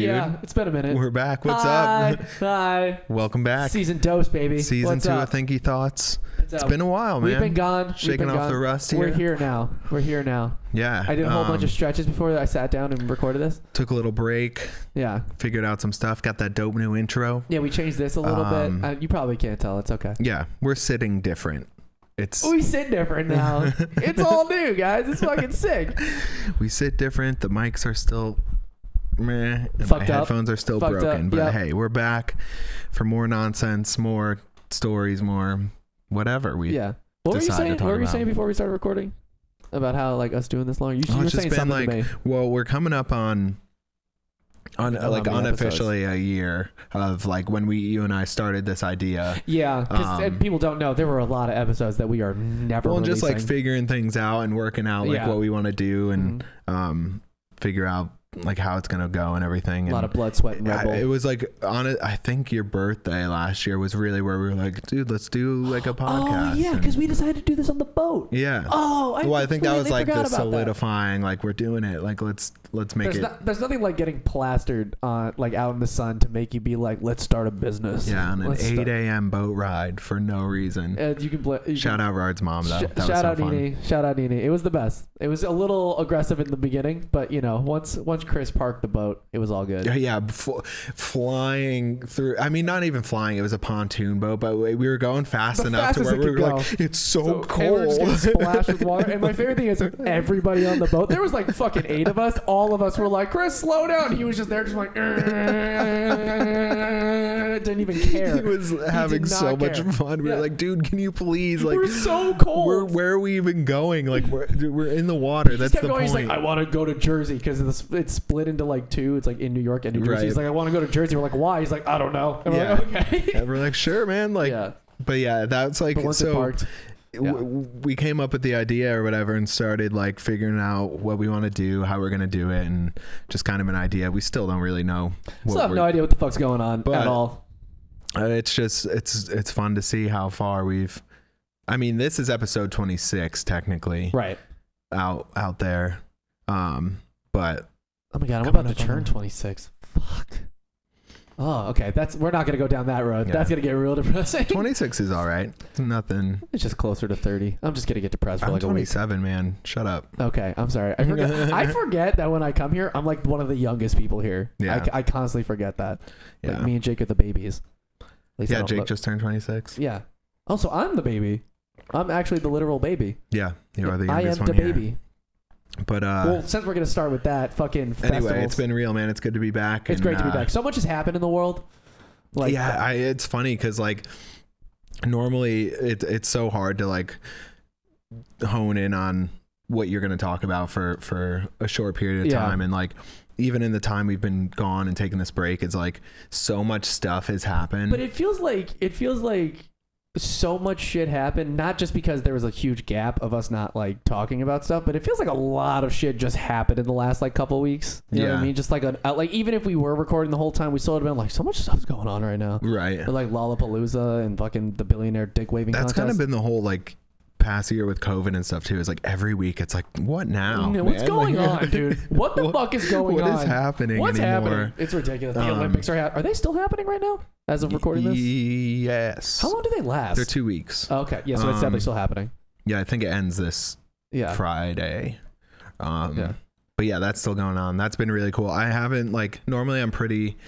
dude. Yeah, it's been a minute. We're back. What's Hi. up? Hi. Welcome back. Season dose, baby. Season What's two up? of Thinky Thoughts. What's It's up? been a while, man. We've been gone. Shaking been off gone. the rust We're here. here now. We're here now. Yeah. I did a whole bunch um, of stretches before I sat down and recorded this. Took a little break. Yeah. Figured out some stuff. Got that dope new intro. Yeah, we changed this a little Um, bit. Uh, you probably can't tell. It's okay. Yeah, we're sitting different. It's We sit different now. it's all new, guys. It's fucking sick. we sit different. The mics are still meh. My up. headphones are still Fucked up, broken. But yep. hey, we're back for more nonsense, more stories, more whatever. We Yeah. What were you saying? What were you about. saying before we started recording? About how like us doing this long? You, Oh, you were saying been, something to like, me. Well, we're coming up on on I like unofficially a year of like when we you and I started this idea. Yeah, because um, people don't know there were a lot of episodes that we are never. Well, just like figuring things out and working out like Yeah. what we want to do and Mhm. um figure out like how it's gonna go and everything. a lot of blood, sweat, and Red I- it was like on it. I think your birthday last year was really where we were like, dude, let's do like a podcast. Oh yeah, because we decided to do this on the boat. yeah. Oh, I well, I think that was like the about that. solidifying. Like we're doing it. Like let's let's make There's, it. not, there's nothing like getting plastered on like out in the sun to make you be like, let's start a business. Yeah, on an Let's 8 a.m. boat ride for no reason. And you can, bl- you Shout can out Rard's mom. That, sh- that was shout so out fun. Nene. Shout out Nene. It was the best. It was a little aggressive in the beginning, but you know, once once Chris parked the boat, it was all good. Yeah, Yeah, fl- flying through. I mean, not even flying. It was a pontoon boat, but we we were going fast The enough to where we were could like, "It's so, So cold." splashed with water. And my favorite thing is everybody on the boat. There was like fucking eight of us. All of us were like, "Chris, slow down." He was just there, just like, didn't even care. he was having did so not much fun. We Yeah. were like, "Dude, can you please like?" we're so cold. We're, where are we even going? Like we're we're in the water. He That's the going. point. He's like, I want to go to Jersey because it's, it's split into like two. It's like in New York and New Jersey. Right. He's like, I want to go to Jersey. We're like, why? He's like, I don't know. And we're Yeah. like, okay. and we're like, "Sure, man." Like, yeah. but yeah, that's like But once it so. w- we came up with the idea or whatever and started like figuring out what we want to do how we're going to do it and just kind of an idea we still don't really know what still have no idea what the fuck's going on But- at all. uh, it's just it's it's fun to see how far we've i mean this is episode 26 technically Right. out out there um but Oh my god, I'm about to turn 26. Fuck. Oh, okay. That's we're not gonna go down that road. Yeah. That's gonna get real depressing. 26 is all right it's nothing It's just closer to 30. I'm just gonna get depressed for i'm like a week. 27 man shut up Okay, I'm sorry. I forget. I forget that when I come here, I'm like one of the youngest people here. Yeah. I, I constantly forget that. yeah Like me and Jake are the babies. At least I yeah jake look- just turned 26 Yeah. Also, I'm the baby. I'm actually the literal baby. yeah you are the youngest I am the here. baby. But uh well, since we're gonna start with that, fucking anyway it's festivals. been real man it's good to be back It's and, great to be uh, back. So much has happened in the world. Like, yeah, I, it's funny because like normally it, it's so hard to like hone in on what you're going to talk about for for a short period of Yeah. time and like even in the time we've been gone and taking this break it's like so much stuff has happened But it feels like it feels like so much shit happened. Not just because there was a huge gap of us not like talking about stuff, but it feels like a lot of shit just happened in the last like couple weeks. You know what Yeah. I mean? Just like a uh, like even if we were recording the whole time, we still would have been like so much stuff's going on right now. right But like Lollapalooza and fucking the billionaire dick waving that's contest. kind of been the whole like past year with covid and stuff too is like every week it's like what now Yeah, What's going Like, on, dude? What the what- fuck is going what on? What is happening What's anymore happening? It's ridiculous. The Um, Olympics are ha- are they still happening right now as of recording this? yes How long do they last? they're two weeks Okay, yeah, so it's Um, definitely still happening. yeah i think it ends this Yeah. Friday. Um, Yeah. But yeah, that's still going on. That's been really cool. I haven't like normally I'm pretty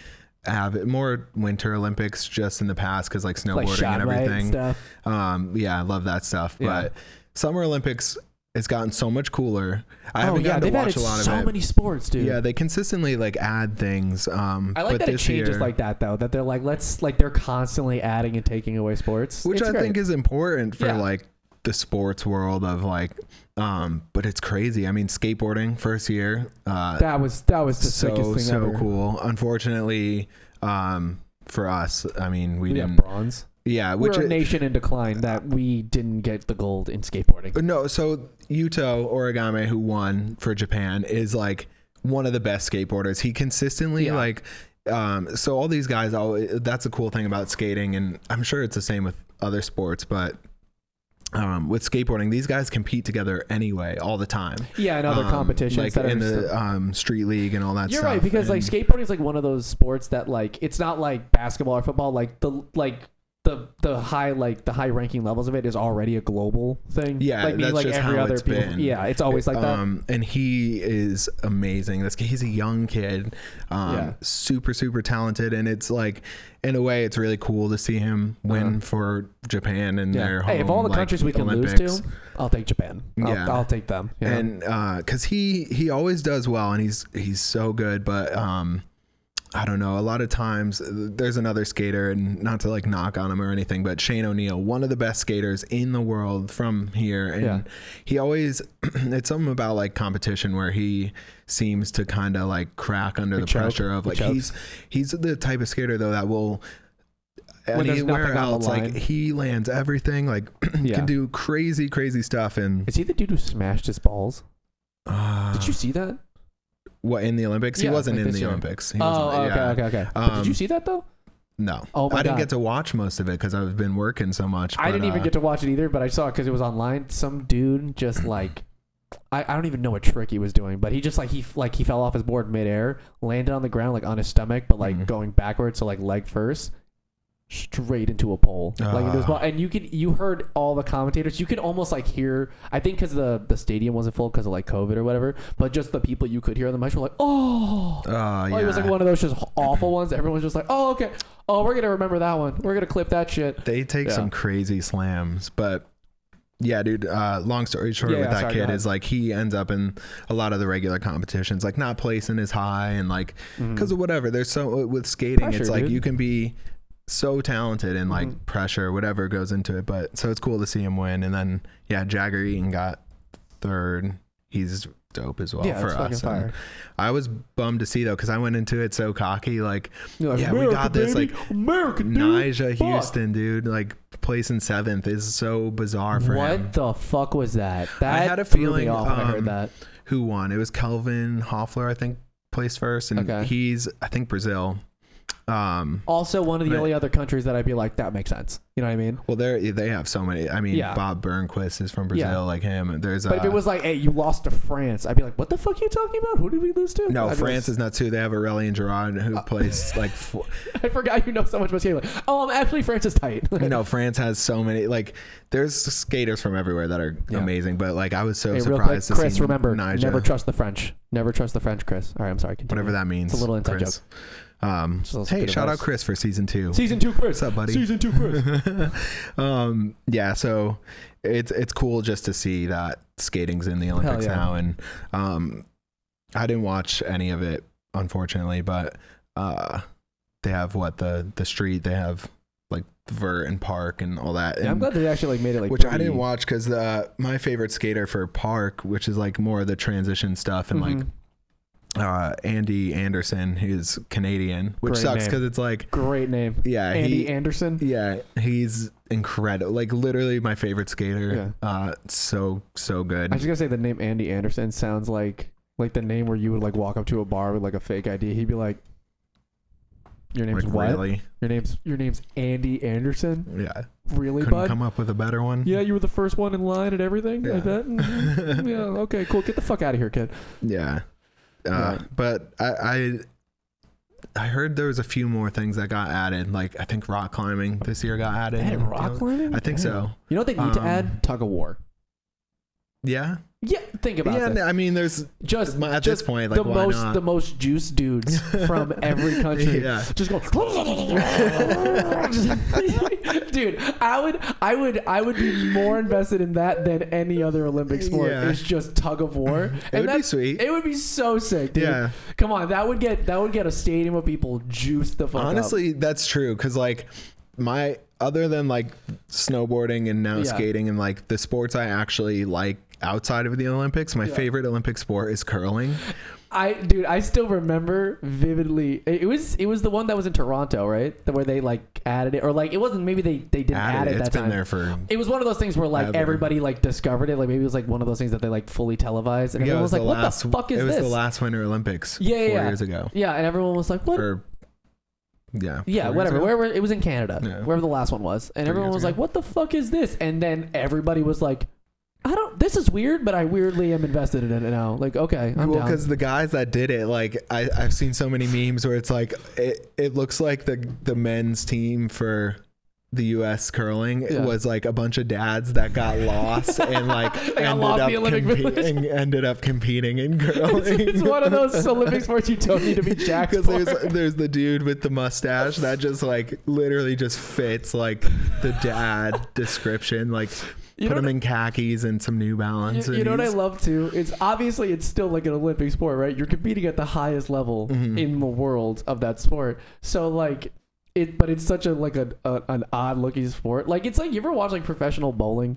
avid more Winter Olympics just in the past because like snowboarding like shot and everything. stuff. um, yeah, I love that stuff. Yeah. But Summer Olympics has gotten so much cooler. I oh haven't yeah, gotten to watch a lot so of it. many sports, dude. Yeah, they consistently like add things. Um, I like but that it this changes year- like that though. That they're like, let's like they're constantly adding and taking away sports, which It's I great. think is important for Yeah. like the sports world of like. Um, but it's crazy. I mean, skateboarding first year. Uh, that was that was the so sickest thing so ever. cool. Unfortunately, um, for us, I mean, we We didn't. bronze. Yeah, We're a nation in decline that we didn't get the gold in skateboarding. no. So Yuto Horigome, who won for Japan, is like one of the best skateboarders. He consistently Yeah. like. Um, so all these guys, that's a cool thing about skating, and I'm sure it's the same with other sports, but um, with skateboarding, these guys compete together anyway, all the time. Yeah, and other Um, competitions like that in the um, street league and all that stuff. You're stuff. right because like and- skateboarding is like one of those sports that like it's not like basketball or football. Like the like the the high like the high ranking levels of it is already a global thing. Yeah, like that's like just every how other it's people. been. Yeah, it's always like that. Um, and he is amazing. This he's a young kid, um, Yeah. super super talented, and it's like in a way it's really cool to see him win Uh-huh. for Japan and Yeah. their Hey, of all the like, countries we can lose to, I'll take Japan. I'll, Yeah. I'll take them. you know? and because he he always does well and he's he's so good but um I don't know. A lot of times, uh, there's another skater, and not to like knock on him or anything, but Shane O'Neill, one of the best skaters in the world from here, and Yeah. he always it's something about like competition where he seems to kind of like crack under the choke? pressure of like he's he's the type of skater though that will When anywhere nothing on the else like he lands everything like Yeah. can do crazy crazy stuff and Is he the dude who smashed his balls? uh, Did you see that? What in the Olympics? Yeah, he wasn't like in the year. Olympics. He Oh, okay, yeah. okay, okay. But did Um, you see that though? No, Oh I didn't God. get to watch most of it because I've been working so much. I didn't even uh, get to watch it either, but I saw it because it was online. Some dude just like, I, I don't even know what trick he was doing, but he just like he like he fell off his board midair, landed on the ground like on his stomach, but like Mhm. going backwards, so like leg first, straight into a pole, like into his Ah. And you could you heard all the commentators. You could almost like hear. I think because the the stadium wasn't full because of like COVID or whatever, but just the people you could hear on the mic were like, oh. Uh, Oh, yeah. it was like one of those just awful ones. Everyone's just like, "Oh, okay. Oh, we're gonna remember that one. We're gonna clip that shit." they take Yeah. some crazy slams, but yeah, dude. Uh, long story short, Yeah, with that sorry, kid is like he ends up in a lot of the regular competitions, like not placing as high and like because of whatever. There's so with skating, Mm-hmm. Pressure, it's like dude. you can be so talented and like Mhm. pressure, whatever goes into it. But so it's cool to see him win. And then yeah, Jagger Eaton got third. He's dope as well yeah, for us. Fire. I was bummed to see though because I went into it so cocky, like like, Yeah, we got this, baby. America, dude. Nyjah fuck." Huston, dude, like placing seventh is so bizarre for what him. the fuck was that? That had a feeling, off when I um, heard that. Who won? It was Kelvin Hoefler, I think, placed first, and Okay. he's I think Brazil. Um, Also, one of the but- only other countries that I'd be like, that makes sense. You know what I mean? well, they they have so many. I mean, Yeah. Bob Burnquist is from Brazil, Yeah. like him. There's But if uh, it was like, hey, you lost to France, I'd be like, what the fuck are you talking about? Who did we lose to? no I'd be France is not too. They have Aurélien Giraud who plays like. Four, I forgot you know so much about skating. Like, oh, um, actually, France is tight. no, France has so many. Like, there's skaters from everywhere that are Yeah. amazing. But like, I was so Hey, real quick, surprised to Chris, see remember, Nyjah, never trust the French. Never trust the French, Chris. All right, I'm sorry. Continue. whatever that means. It's a little inside Chris. Um, Just also hey, good shout out. Chris for season two. Season two, Chris. What's up, buddy? Season two, Chris. um, yeah, so it's it's cool just to see that skating's in the Olympics yeah. now, and um, I didn't watch any of it unfortunately, but uh, they have what the the street they have like vert and park and all that. yeah, I'm glad they actually like made it like. which I didn't watch because uh, my favorite skater for park, which is like more of the transition stuff, and like Mhm. Uh, Andy Anderson, who's Canadian, which Great sucks name. because it's like great name. yeah, Andy he, Anderson. yeah, he's incredible. Like literally my favorite skater. Uh, so so good. I was just gonna say the name Andy Anderson sounds like like the name where you would like walk up to a bar with like a fake ID. He'd be like, "Your name's like what? really, Your name's your name's Andy Anderson. yeah. Really, Couldn't bud? come up with a better one. Yeah, you were the first one in line at everything. I Yeah. bet. Mhm. yeah. Okay. Cool. Get the fuck out of here, kid. Yeah. Uh, Right. But I, I I heard there was a few more things that got added. Like I think rock climbing this year got added. Add And, rock climbing. I think Damn. so. You know what they need to Um, add? Tug of war. Yeah. Yeah. Think about it. Yeah. this. I mean, there's Just at just this point, like the why most not? the most juice dudes from every country. Yeah. Just go, dude. I would, I would, I would be more invested in that than any other Olympic sport. Yeah. It's just tug of war, It and would be sweet. It would be so sick, dude. Yeah. Come on, that would get that would get a stadium of people juiced the fuck up. Honestly, that's true. Cause like my other than like snowboarding and now Yeah. skating and like the sports I actually like outside of the Olympics, my Yeah. favorite Olympic sport is curling. I, dude, I still remember vividly. It was it was the one that was in Toronto, right? The- Where they like added it, or like it wasn't. Maybe they they didn't add Added- it that been time. there for It was one of those things where like Ever. everybody like discovered it. Like maybe it was like one of those things that they like fully televised, and yeah, it everyone was was, like, the "What last the fuck is this?" it was this?" the last Winter Olympics Yeah, yeah, four yeah. years ago. yeah, and everyone was like, "What?" Or Yeah. Yeah, whatever. ago? Wherever it was in Canada, Yeah. wherever the last one was, and everyone was ago. like, "What the fuck is this?" And then everybody was like, "I don't. This is weird, but I weirdly am invested in it now." Like, okay, I'm well, down. because the guys that did it, like I, I've seen so many memes where it's like it, it looks like the the men's team for the U.S. curling Yeah. was like a bunch of dads that got lost and like ended up the Olympic Village. competing, ended up competing in it's, curling. it's one of those Olympic sports you don't need to be jacked Because there's there's the dude with the mustache that just like literally just fits like the dad description. Like You put him in khakis and some New Balance. You, you know what I love too? It's obviously it's still like an Olympic sport, right? You're competing at the highest level Mhm. in the world of that sport. So like it, but it's such a like a, a an odd looking sport. Like it's like you ever watch like professional bowling.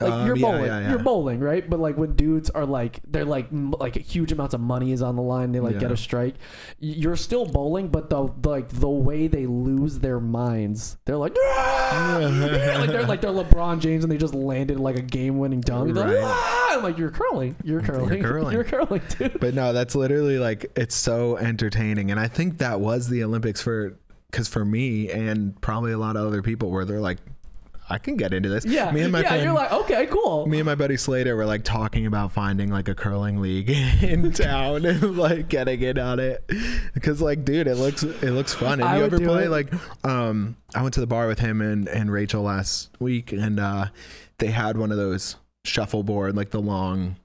Like Um, you're yeah, bowling, yeah, yeah. you're bowling, right? But like when dudes are like, they're like, m- like huge amounts of money is on the line. They like get Yeah. a strike. Y- You're still bowling, but the like the way they lose their minds, they're like, "Ah!" like they're like they're LeBron James and they just landed like a game winning dunk. They're like, "Ah!" I'm like you're curling, you're curling, curling. you're curling, dude. But no, that's literally like it's so entertaining, and I think that was the Olympics for because for me and probably a lot of other people where they're like, I can get into this. Yeah, me and my yeah. friend, You're like, okay, cool. me and my buddy Slater were like talking about finding like a curling league in town and like getting in on it because like dude it looks it looks fun and you ever play it. like um I went to the bar with him and and Rachel last week and uh they had one of those shuffleboard like the long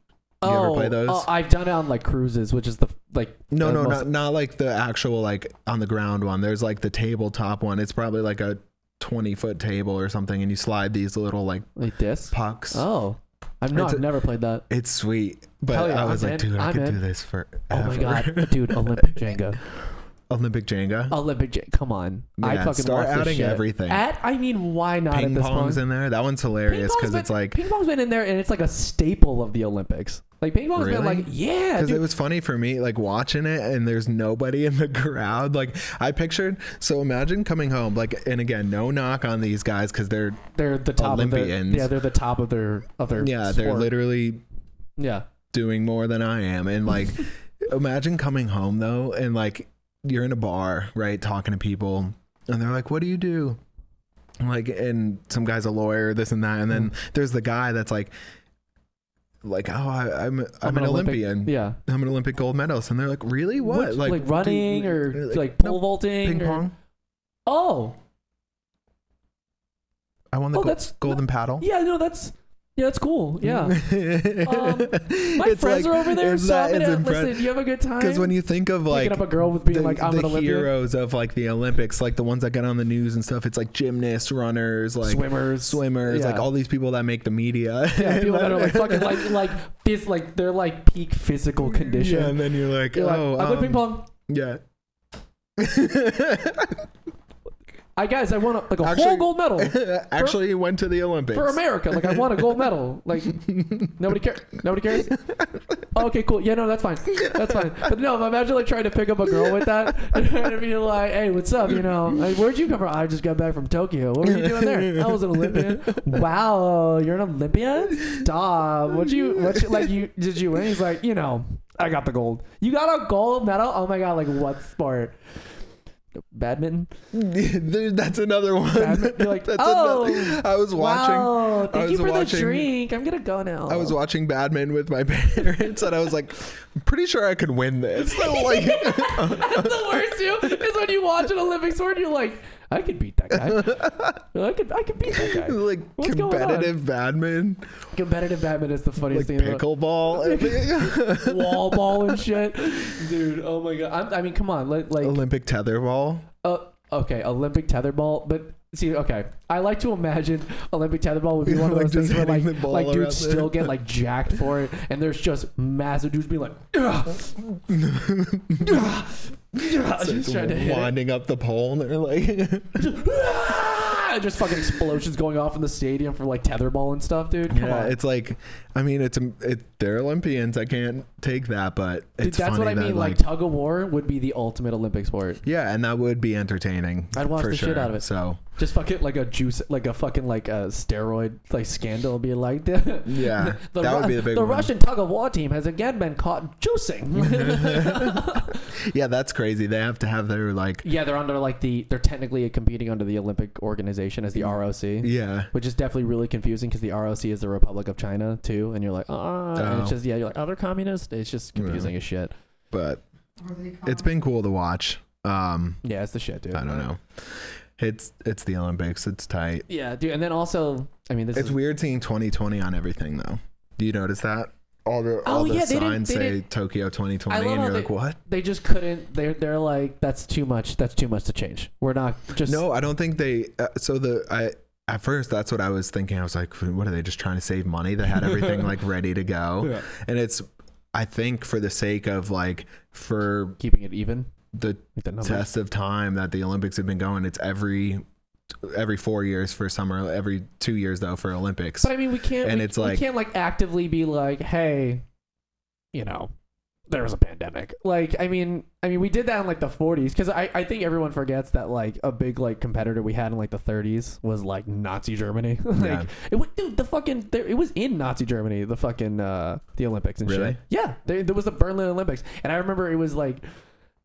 you ever play those oh, I've done it on like cruises, which is the like no the no most- not not like the actual like on the ground one there's like the tabletop one it's probably like a 20 foot table or something and you slide these little like like this. pucks Oh, I've no, It's a- I've never played that. It's sweet, but Hell yeah, I was I'm like, in. dude, I I'm could in. do this for Oh my god, dude, Olympic Jenga, Olympic Jenga. Olympic Jenga. Come on, I Yeah, fucking start love adding shit. everything. At I mean, why not Ping at this pong's point? in there. That one's hilarious because it's like ping pong's been in there, and it's like a staple of the Olympics. Like ping pong's been like, yeah, because it was funny for me like watching it and there's nobody in the crowd like i pictured so imagine coming home like and again no knock on these guys because they're they're the top of Olympians. their, yeah, they're the top of their of their yeah they're literally yeah. doing more than i am and like imagine coming home though and like you're in a bar right talking to people and they're like what do you do? Like and some guy's a lawyer this and that and then Mm. there's the guy that's like like oh I, i'm i'm, an, Olympic- olympian. Yeah. i'm an olympic gold medalist. And they're like really? What, Which- like, do- running or like, like pole vaulting ping or- pong? Oh, i won the Oh, that's- golden paddle. Yeah. No, that's yeah, that's cool. Yeah. My it's friends like- are over there, it's so I'm gonna listen. You have a good time. because when you think of like picking up a girl with being the, like, I'm the an Olympian. heroes of like the Olympics, like the ones that get on the news and stuff. It's like gymnasts, runners, like swimmers, swimmers, Yeah. like all these people that make the media. Yeah, people that are like fucking like like phys- like they're like peak physical condition. Yeah, and then you're like, You're like, oh, I play ping um, pong. yeah. I guys, I won a, like a whole gold medal Actually, went to the Olympics for America. Like I won a gold medal. Like nobody cares. Nobody cares. Oh, okay, cool. Yeah, no, that's fine. That's fine. But no, imagine like trying to pick up a girl with that and be like, "Hey, what's up? You know, like, where'd you come from? I just got back from Tokyo. What were you doing there? I was an Olympian. Wow, you're an Olympian? Stop. What you? What you, like? You did you win? He's like, you know, I got the gold. You got a gold medal? Oh my god! Like what sport? Badminton. That's another one. Badminton. You're like, That's oh, another, I was watching. Wow, thank you for watching- the drink. I'm gonna go now. I was watching Badminton with my parents, and I was like, "I'm pretty sure I could win this." So like, That's the worst too. Is when you watch an Olympic sport, you're like, I could beat that guy. I could, I could beat that guy. like What's competitive badminton, Competitive badminton is the like funniest thing. the world. pickleball, Wall ball and shit, dude. Oh my god. I'm, I mean, come on. Like, like Olympic tetherball. uh, okay, Olympic tetherball, but. See, okay. I like to imagine Olympic tetherball would be one of Like those just things where like, the ball like around dudes there. still get like jacked for it, and there's just massive dudes being like, "Ugh, ugh, ugh," just trying to hit it. winding up the pole, and they're like, Just fucking explosions going off in the stadium for like tetherball and stuff, dude. Come yeah, on. it's like, I mean, it's it, they're Olympians. I can't take that, but Dude, that's what I mean. that, Like, tug of war would be the ultimate Olympic sport. yeah, and that would be entertaining. I'd watch the sure. shit out of it. So Just fucking like a juice, like a fucking like a steroid like scandal. Be like, Yeah, the, that would be the big the one. Russian tug of war team has again been caught juicing. Yeah, that's crazy. They have to have their like. yeah, they're under like the they're technically competing under the Olympic organization as the ROC. Yeah, Which is definitely really confusing because the ROC is the Republic of China too, and you're like, ah, and it's Oh. just yeah, you're like other communist. It's just confusing as shit. but it's been cool to watch. Um, Yeah, it's the shit, dude. I don't know. It's it's the Olympics. It's tight. Yeah, dude, and then also, I mean, this It's is weird seeing 2020 on everything though. Do you notice that? All the Oh, the yeah, they didn't- signs they say didn't- Tokyo 2020, and you're they- like, what? they just couldn't. They're they're like that's too much. That's too much to change. We're not just No, I don't think they. Uh, so the I at first that's what I was thinking. I was like, what are they just trying to save money? They had everything like ready to go, Yeah. and it's I think for the sake of like for keeping it even. the Like the test of time that the Olympics have been going, it's every every four years for summer, every two years though for Olympics. But I mean, we can't. And we, it's we like- can't like actively be like, hey, you know, there was a pandemic. Like, I mean, I mean, we did that in like the 40s because I I think everyone forgets that like a big like competitor we had in like the 30s was like Nazi Germany. like, Yeah. it was dude, the fucking there, it was in Nazi Germany, the fucking uh the Olympics and Really? shit. Yeah, there, there was the Berlin Olympics, and I remember it was like,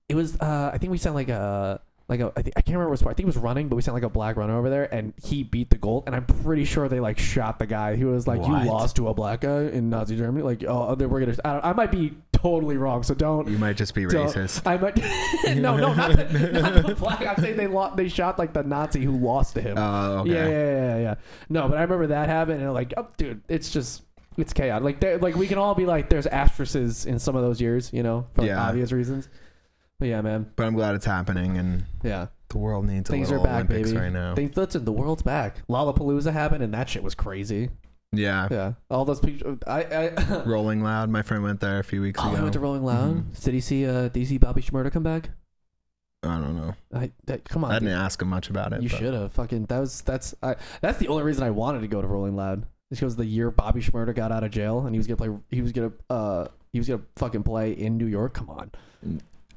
it was uh I think we sent like a. Like a, I, think, I can't remember what sport. I think it was running, but we sent like a black runner over there, and he beat the gold. And I'm pretty sure they like shot the guy who was like, What? "You lost to a black guy in Nazi Germany." Like, oh, uh, they we're gonna. I, don't, I might be totally wrong, so don't. you might just be don't- racist. I might. no, no, not the, not the black. I'm saying they lost. They shot like the Nazi who lost to him. Oh, okay. Yeah, yeah, yeah, yeah. No, but I remember that happened, and like, oh, dude, it's just. It's chaos. Like, there- like we can all be like, there's asterisks in some of those years, you know, for like, Yeah. obvious reasons. But yeah, man. But I'm glad it's happening, and Yeah. the world needs a Things are little back, Olympics baby. right now. Things, listen, the world's back. Lollapalooza happened, and that shit was crazy. yeah. Yeah, all those people. I, I Rolling Loud. My friend went there a few weeks oh, ago. I went to Rolling Loud. Mhm. Did he see? Uh, did he see Bobby Shmurda come back? I don't know. I that, come on. I didn't ask him much about it. You but- should have fucking. That was that's. I, that's the only reason I wanted to go to Rolling Loud. Is because the year Bobby Shmurda got out of jail and he was gonna play. He was gonna. Uh, he was gonna fucking play in New York. Come on.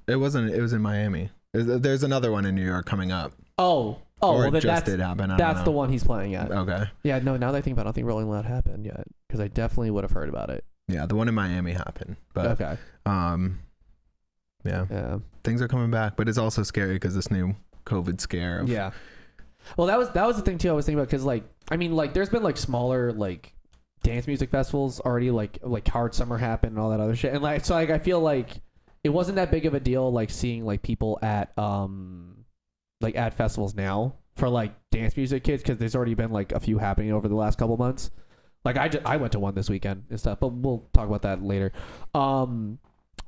It wasn't. It was in Miami. There's there's another one in New York coming up. Oh. Oh. or well, it then just that's did happen. I that's the one he's playing at. Okay. Yeah. No. Now that I think about, it, I don't think Rolling Loud happened yet because I definitely would have heard about it. Yeah, the one in Miami happened, but okay. um, yeah, Yeah. things are coming back, but it's also scary because this new COVID scare. Of, Yeah. Well, that was that was the thing too. I was thinking about because like I mean like there's been like smaller like dance music festivals already like like Hard Summer happened and all that other shit and like so like I feel like it wasn't that big of a deal like seeing like people at um like at festivals now for like dance music kids because there's already been like a few happening over the last couple months. Like I just I went to one this weekend and stuff, but we'll talk about that later. Um,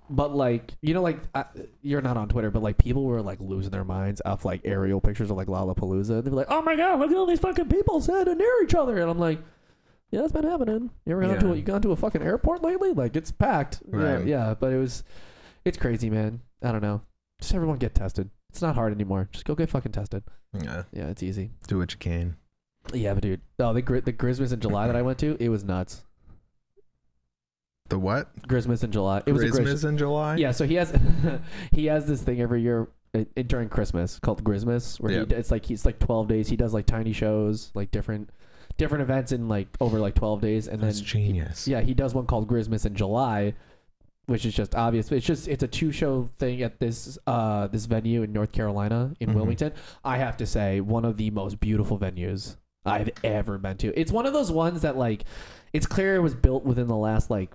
but like you know, like I, you're not on Twitter, but like people were like losing their minds off like aerial pictures of like Lollapalooza. Be like, "Oh my god, look at all these fucking people standing near each other," and I'm like. Yeah, that's been happening. You ever gone to a, you gone to a fucking airport lately? Like it's packed. Yeah, yeah, but it was, it's crazy, man. I don't know. Just everyone get tested. It's not hard anymore. Just go get fucking tested. yeah, Yeah, it's easy. do what you can. Yeah, but dude, oh the Gri- the Christmas in July that I went to, it was nuts. The what? Christmas in July. It was a GRiZmas in July. Yeah, so he has he has this thing every year uh, during Christmas called Christmas, where Yep. he it's like he's like twelve days. He does like tiny shows, like different different events in like over like twelve days, and that's then genius. yeah, he does one called Christmas in July, which is just obvious. It's just it's a two show thing at this uh this venue in North Carolina in Mhm. Wilmington. I have to say, one of the most beautiful venues I've ever been to. It's one of those ones that like it's clear it was built within the last like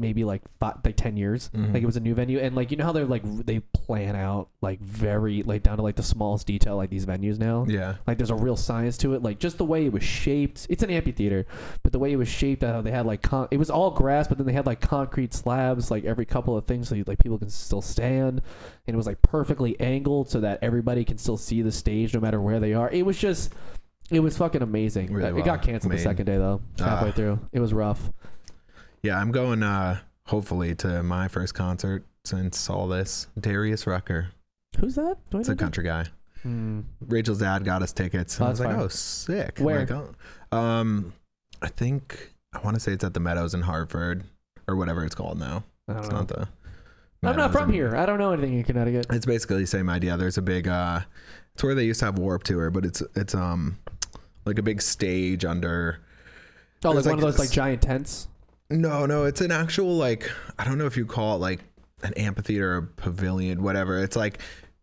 maybe like five, like 10 years. Mhm. like it was a new venue. And like you know how they're like they plan out like very like down to like the smallest detail like these venues now? Yeah. like there's a real science to it. Like just the way it was shaped it's an amphitheater but the way it was shaped how they had like con- it was all grass but then they had like concrete slabs like every couple of things so you, like people can still stand. And it was like perfectly angled so that everybody can still see the stage no matter where they are. It was just it was fucking amazing. Really Uh, it well got canceled the second day though halfway Ah. through. It was rough Yeah, I'm going uh hopefully to my first concert since all this. Darius Rucker. who's that Do I It's know a that? country guy. Hmm. Rachel's dad got us tickets. And Oh, I was that's like, fine. oh, sick. Where? Like, oh, um, I think I want to say it's at the Meadows in Hartford or whatever it's called now. I don't It's know. not the. I'm not Meadows from in- here. I don't know anything in Connecticut. It's basically the same idea. There's a big, uh, It's where they used to have Warp Tour, but it's it's um like a big stage under. Oh, like There's one like of those like giant tents. No, no, it's an actual like I don't know if you call it like an amphitheater or pavilion, whatever. It's like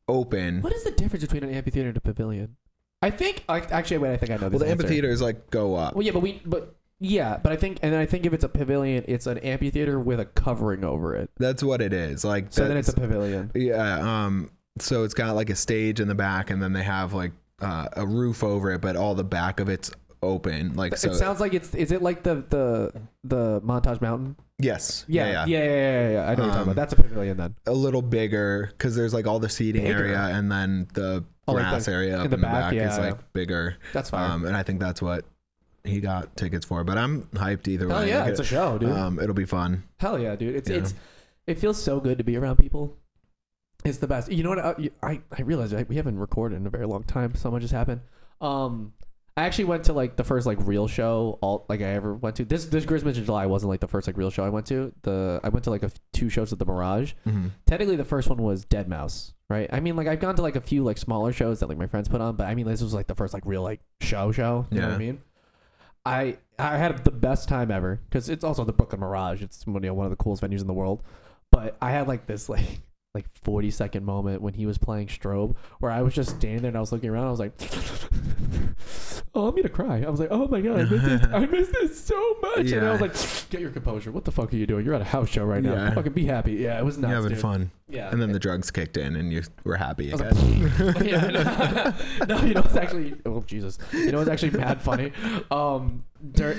open. What is the difference between an amphitheater and a pavilion? I think I, actually wait. I think I know this. Well, the answer. amphitheaters like go up. Well, yeah, but we but yeah, but I think and then I think if it's a pavilion, it's an amphitheater with a covering over it. That's what it is. Like So then it's a that's- pavilion. yeah. Um. So it's got like a stage in the back, and then they have like uh, a roof over it, but all the back of it's open. Like so. it sounds like it's is it like the the the montage mountain? yes. Yeah, yeah, yeah, yeah. yeah, yeah. I know what you're talking Um, about. That's a pavilion then. A little bigger because there's like all the seating Bigger? area, and then the Oh, like grass the- area up in the in the back, back, is like yeah. bigger. That's fine. Um, and I think that's what he got tickets for. But I'm hyped either Hell way. yeah, Like, it's a show, dude. um, it'll be fun. Hell yeah, dude. It's Yeah. it's it feels so good to be around people. It's the best. You know what? I I, I realized I, we haven't recorded in a very long time. So much has happened. Um, I actually went to like the first like real show all like I ever went to. This this Christmas in July wasn't like the first like real show I went to. The I went to like a two shows at the Mirage. hmm Technically, the first one was deadmau5, right? I mean, like I've gone to like a few like smaller shows that like my friends put on, but I mean this was like the first like real like show show. You know what I mean? I I had the best time ever because it's also the Brooklyn Mirage. It's you know, one of the coolest venues in the world. But I had like this like like 40 second moment when he was playing Strobe where I was just standing there and I was looking around. I was like, oh, I'm gonna cry. I was like, oh my god, I missed this, I missed this so much. And I was like, get your composure. What the fuck are you doing? You're at a house show right now. Yeah. Fucking be happy. Yeah, it was nuts. You're having dude. fun. Yeah. And then the drugs kicked in, and you were happy I was again. yeah, no, you know it's actually oh Jesus, you know it's actually mad funny. Um,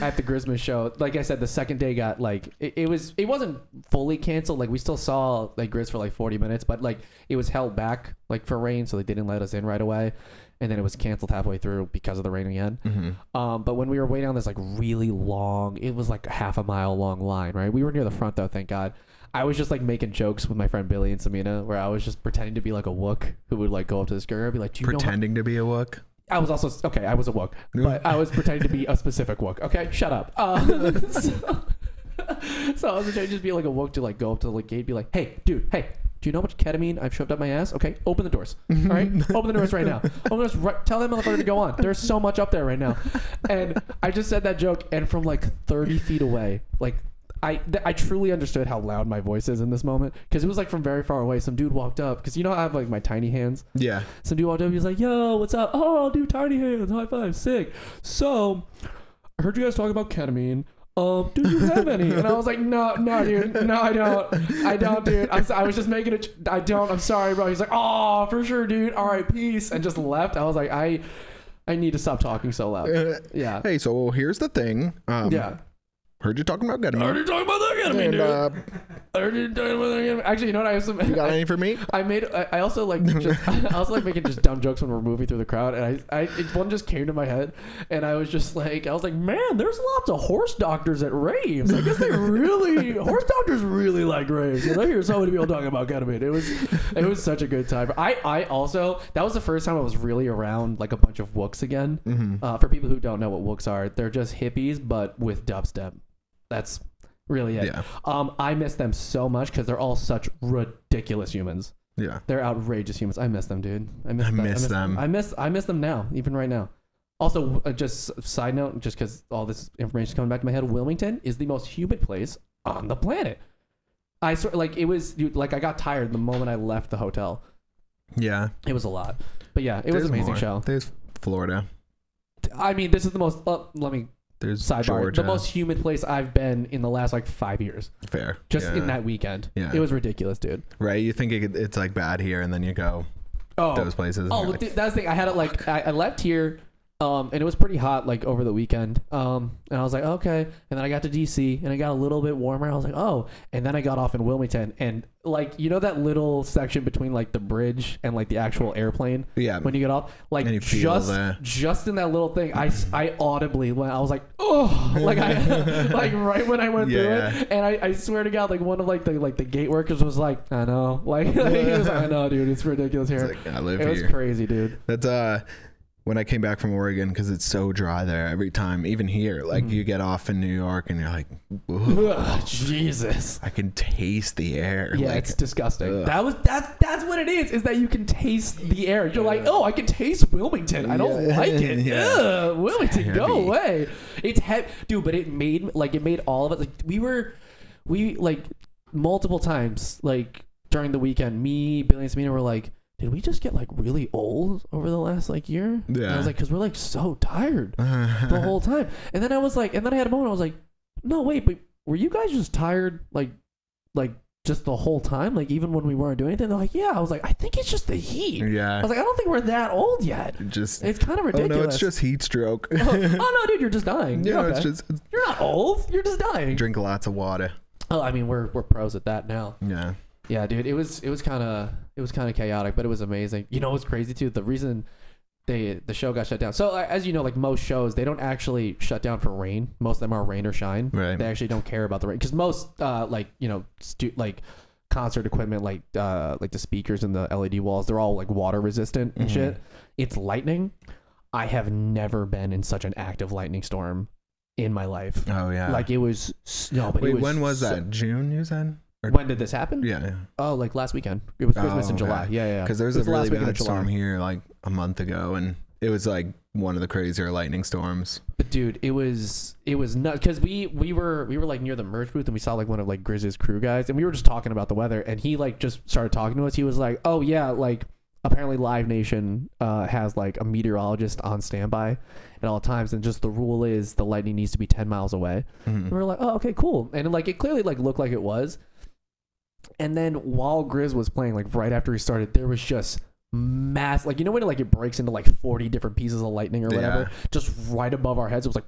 at the Christmas show, like I said, the second day got like it, it was it wasn't fully canceled. Like we still saw like GRiZ for like forty minutes, but like it was held back like for rain, so they didn't let us in right away, and then it was canceled halfway through because of the rain again. hmm Um, but when we were waiting on this like really long, it was like a half a mile long line, right? We were near the front though, thank God. I was just like making jokes with my friend Billy and Samina, where I was just pretending to be like a wook who would like go up to this girl and be like, "Do you know?" Pretending to be a wook. I was also okay. I was a wook, but I was pretending to be a specific wook. Okay, shut up. Uh, so, so I was pretending to just be like a wook to like go up to the like, gate, and be like, "Hey, dude, hey." Do you know how much ketamine I've shoved up my ass? Okay, open the doors. All right, open the doors right now. Open the doors. Right, tell that motherfucker to go on. There's so much up there right now. And I just said that joke, and from like 30 feet away, like I th- I truly understood how loud my voice is in this moment because it was like from very far away. Some dude walked up because you know I have like my tiny hands. Yeah. Some dude walked up. He was like, "Yo, what's up? Oh, dude, tiny hands, high five, sick." So, I heard you guys talk about ketamine. Um, do you have any? And I was like, no, no, dude, no, I don't, I don't, dude. I'm, si was just making it. I don't. I'm sorry, bro. He's like, oh, for sure, dude. All right, peace, and just left. I was like, I, I need to stop talking so loud. Uh, Yeah, hey, so here's the thing. Um, yeah. Heard you talking about I ketamine. you talking about that ketamine, And, dude. uh, I already talking about that ketamine. Actually, you know what? I have some. you got any for me? I made. I, I also like. Just, I also like making just dumb jokes when we're moving through the crowd, and I, I, it, one just came to my head, and I was just like, I was like, man, there's lots of horse doctors at raves. I guess they really horse doctors really like raves. And I hear so many people talking about ketamine. It was, it was such a good time. I, I also that was the first time I was really around like a bunch of wooks again. Mm-hmm. Uh, for people who don't know what wooks are, they're just hippies but with dubstep. That's really it. Yeah. Um, I miss them so much because they're all such ridiculous humans. Yeah. They're outrageous humans. I miss them, dude. I miss, I them. miss them. I miss I miss them now, even right now. Also, uh, just side note, just because all this information is coming back to my head, Wilmington is the most humid place on the planet. I sort like it was, dude, like I got tired the moment I left the hotel. Yeah. It was a lot, but yeah, it was There's an amazing more. show. There's Florida. I mean, this is the most. Uh, let me There's sidebar. Georgia. The most humid place I've been in the last like five years, fair. just Yeah. in that weekend. Yeah. It was ridiculous, dude. Right. You think it, it's like bad here, and then you go Oh, those places. Oh, like, that's the thing. I had it like I, I left here, um, and it was pretty hot like over the weekend. Um, and I was like, okay. And then I got to DC, and it got a little bit warmer. I was like, oh. And then I got off in Wilmington, and like you know that little section between like the bridge and like the actual airplane yeah. when you get off, like And you feel just just in that little thing, I s- I audibly went. I was like, oh, like I like right when I went Yeah. through it, and I, I swear to God, like one of like the like the gate workers was like, I know, like he was like, I know, dude, it's ridiculous here. It's like, I live It was here. crazy, dude. That's uh when I came back from Oregon because it's so dry there every time. Even here, like Mhm. you get off in New York and you're like, "Ugh, Ugh, Jesus. I can taste the air. Yeah, like, it's disgusting. ugh. That was that's that's what it is. Is that you can taste the air. You're like, oh, I can taste Wilmington. I don't Yeah. like it. Yeah. Ugh, Wilmington, go away. It's heavy, dude. But it made like it made all of it. Like we were, we like multiple times like during the weekend. Me, Billy, and Samina were like. Did we just get like really old over the last like year? And I was like, because we're like so tired the whole time. And then I was like, and then I had a moment. I was like, no, wait, but were you guys just tired, like, like just the whole time, like even when we weren't doing anything? They're like, yeah. I was like, I think it's just the heat. Yeah. I was like, I don't think we're that old yet. just It's kind of ridiculous. oh no, it's just heat stroke. Oh, oh no, dude, you're just dying. yeah, You're, it's just you're not old. You're just dying. drink lots of water. Oh, I mean, we're we're pros at that now. Yeah. Yeah, dude, it was it was kind of it was kind of chaotic, but it was amazing. You know what's crazy too? The reason they the show got shut down. So uh, as you know, like most shows, they don't actually shut down for rain. Most of them are rain or shine. Right. They actually don't care about the rain because most uh like you know stu- like concert equipment like uh like the speakers and the LED walls, they're all like water resistant and Mhm. shit. It's lightning. I have never been in such an active lightning storm in my life. Oh yeah. Like it was no, but Wait, it was when was so- that? June? You said? Or- When did this happen? Yeah. yeah. Oh, like last weekend. It was Christmas Oh, in July. okay. Yeah, yeah. yeah. Because there was It a the last really of bad July. storm here like a month ago, and it was like one of the crazier lightning storms. But dude, it was it was nuts because we we were we were like near the merch booth and we saw like one of like GRiZ's crew guys and we were just talking about the weather and he like just started talking to us. He was like, "Oh yeah, like apparently Live Nation uh, has like a meteorologist on standby at all times and just the rule is the lightning needs to be ten miles away." Mhm. And we were like, "Oh okay, cool." And like it clearly like looked like it was. And then while GRiZ was playing, like right after he started, there was just mass like you know when it, like it breaks into like 40 different pieces of lightning or whatever Yeah. just right above our heads it was like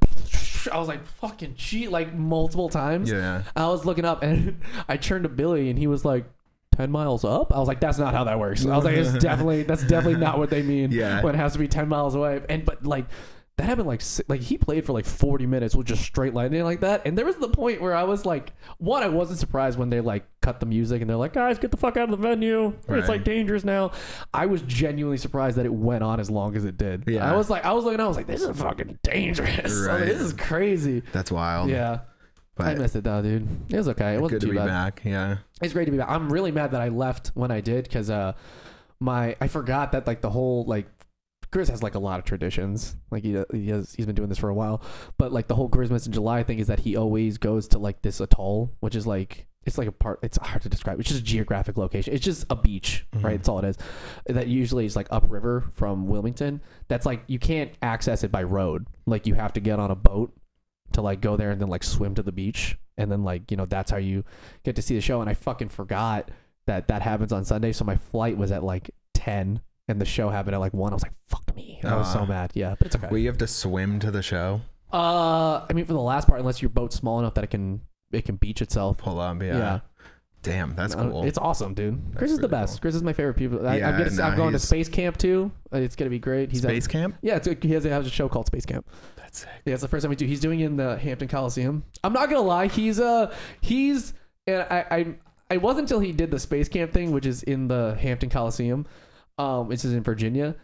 i was like fucking cheat like multiple times Yeah. i was looking up and i turned to billy and he was like 10 miles up i was like that's not how that works i was like it's definitely that's definitely not what they mean Yeah. when it has to be 10 miles away and but like that happened like like he played for like 40 minutes with just straight lightning like that and there was the point where i was like one i wasn't surprised when they like cut the music and they're like guys get the fuck out of the venue Right. it's like dangerous now i was genuinely surprised that it went on as long as it did Yeah. i was like i was looking i was like this is fucking dangerous I like, this is crazy That's wild. yeah i But missed it though dude it was okay it wasn't good to too be bad back. Yeah. it's great to be back. I'm really mad that I left when I did because uh, my I forgot that like the whole like GRiZ has like a lot of traditions. Like he he has he's been doing this for a while, but like the whole Christmas in July thing is that he always goes to like this atoll, which is like it's like a part. It's hard to describe. It's just a geographic location. It's just a beach, Mhm. right? That's all it is. That usually is like upriver from Wilmington. That's like you can't access it by road. Like you have to get on a boat to like go there and then like swim to the beach and then like you know that's how you get to see the show and i fucking forgot that that happens on sunday so my flight was at like 10 and the show happened at like 1 i was like fuck me i was so Ah. mad yeah but it's okay Well, you have to swim to the show. uh i mean for the last part unless your boat's small enough that it can it can beach itself Pull up. Yeah. Damn, that's cool. It's awesome, dude. Chris is the really best. cool. Chris is my favorite people. I, Yeah, I'm, gonna, no, I'm going to he's- space camp too. Uh, It's gonna be great. He's at- Space camp. yeah, it's, he has, he has a show called Space Camp. That's sick. Yeah, it's the first time we do. He's doing it in the Hampton Coliseum. I'm not gonna lie, he's uh he's and I I I wasn't until he did the space camp thing, which is in the Hampton Coliseum, um, which is in Virginia.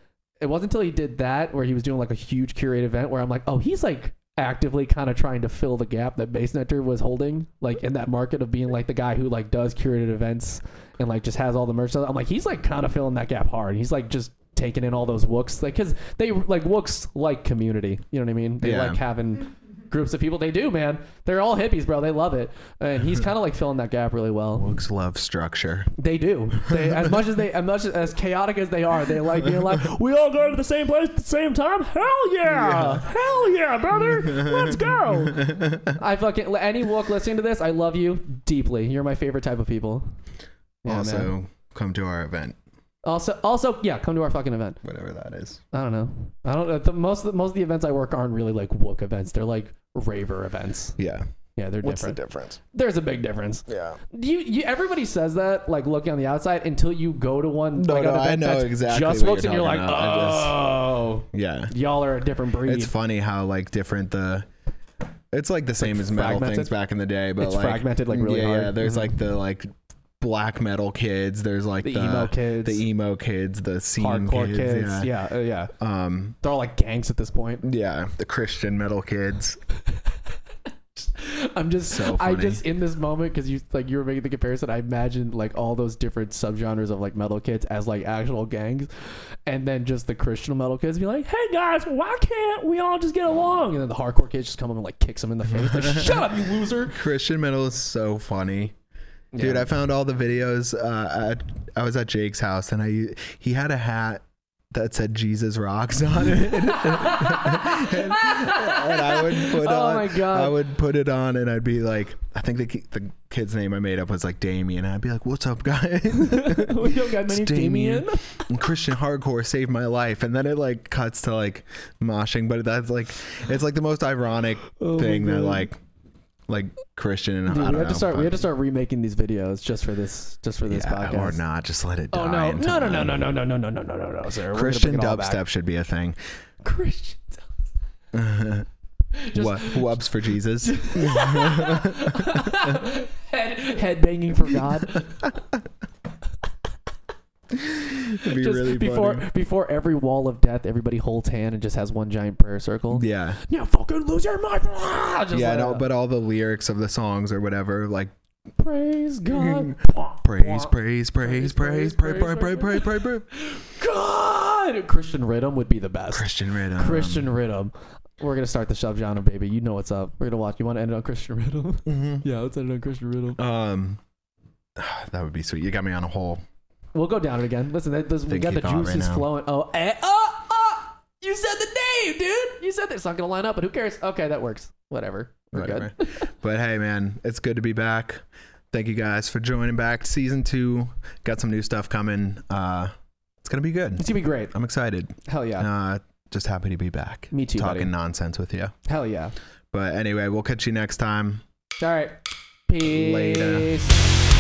It wasn't until he did that where he was doing like a huge curated event where I'm like, oh, he's like actively kind of trying to fill the gap that Bassnectar was holding, like in that market of being like the guy who like does curated events and like just has all the merch. I'm like, he's like kind of filling that gap hard. He's like just taking in all those wooks, like because they like wooks like community. You know what I mean? They Yeah. like having groups of people. They do, man. They're all hippies, bro. They love it, and he's kind of like filling that gap really well. Looks love structure. They do. They as much as they as much as chaotic as they are, they like being like, we all go to the same place at the same time. Hell yeah, hell yeah, brother. Let's go. I fucking any wook listening to this, I love you deeply. You're my favorite type of people. Yeah, also, man. come to our event, also, also, yeah, come to our fucking event. whatever that is. I don't know. I don't know. The, most of the, most of the events I work aren't really like wook events. They're like raver events. Yeah. Yeah, they're different. What's different. the difference? There's a big difference. Yeah. You, you, everybody says that, like looking on the outside, until you go to one. No, like, no, event I know exactly Just what looks, you're and you're like, about. Oh, Yeah. y'all are a different breed. It's funny how like different the. It's like the same as metal things back in the day, but It's like fragmented, like, really yeah, hard. yeah. There's Mhm. like the like black metal kids. There's like The the, emo kids. the emo kids, the scene hardcore kids. kids. Yeah. Yeah, uh, yeah. Um. They're all like gangs at this point. Yeah. The Christian metal kids. I'm just, So I funny. just in this moment because you like you were making the comparison. I imagined like all those different subgenres of like metal kids as like actual gangs, and then just the Christian metal kids be like, "Hey guys, why can't we all just get along?" And then the hardcore kids just come up and like kicks them in the face, like, "Shut up, you loser!" Christian metal is so funny. Dude, Yeah. I found all the videos. Uh, at, I was at Jake's house and I he had a hat that said Jesus rocks on it, and, and I would put Oh on. my God. I would put it on, and I'd be like, I think the the kid's name I made up was like Damien. And I'd be like, "What's up, guys?" we don't got many Damien. and Christian hardcore saved my life, and then it like cuts to like moshing, but that's like it's like the most ironic Oh thing that like like Christian and Dude, I we have know, to start. We have to start remaking these videos just for this, just for this yeah, podcast. or not, just let it die. Oh no! No! No! No! No! No! No! No! No! No! No! No! Sir, Christian bring it all back. dubstep should be a thing. Christian. Just- what whoops for Jesus? head head banging for God. It'd be just really before funny. before every wall of death, everybody holds hand and just has one giant prayer circle. Yeah, Now fucking lose your mind. Ah, Just yeah, like but all the lyrics of the songs or whatever, like praise God. praise, praise, praise, praise, praise, pray, pray, pray, pray. God. Christian rhythm would be the best. Christian rhythm. Christian rhythm. We're gonna start the subgenre, baby. You know what's up. We're gonna watch. You want to end it on Christian rhythm? Mhm. yeah, let's end it on Christian rhythm. Um, that would be sweet. You got me on a whole. We'll go down it again. Listen, that, this, we Think got the right juices now. flowing. Oh, eh, oh, oh, you said the name, dude. You said that. It's not gonna line up, but who cares? Okay, that works. Whatever. We're Whatever. good. But hey, man, it's good to be back. Thank you guys for joining back. Season two got some new stuff coming. Uh, it's gonna be good. It's gonna be great. I'm excited. Hell yeah. Uh, just happy to be back. Me too, Talking buddy. nonsense with you. Hell yeah. But anyway, we'll catch you next time. All right. Peace. Later.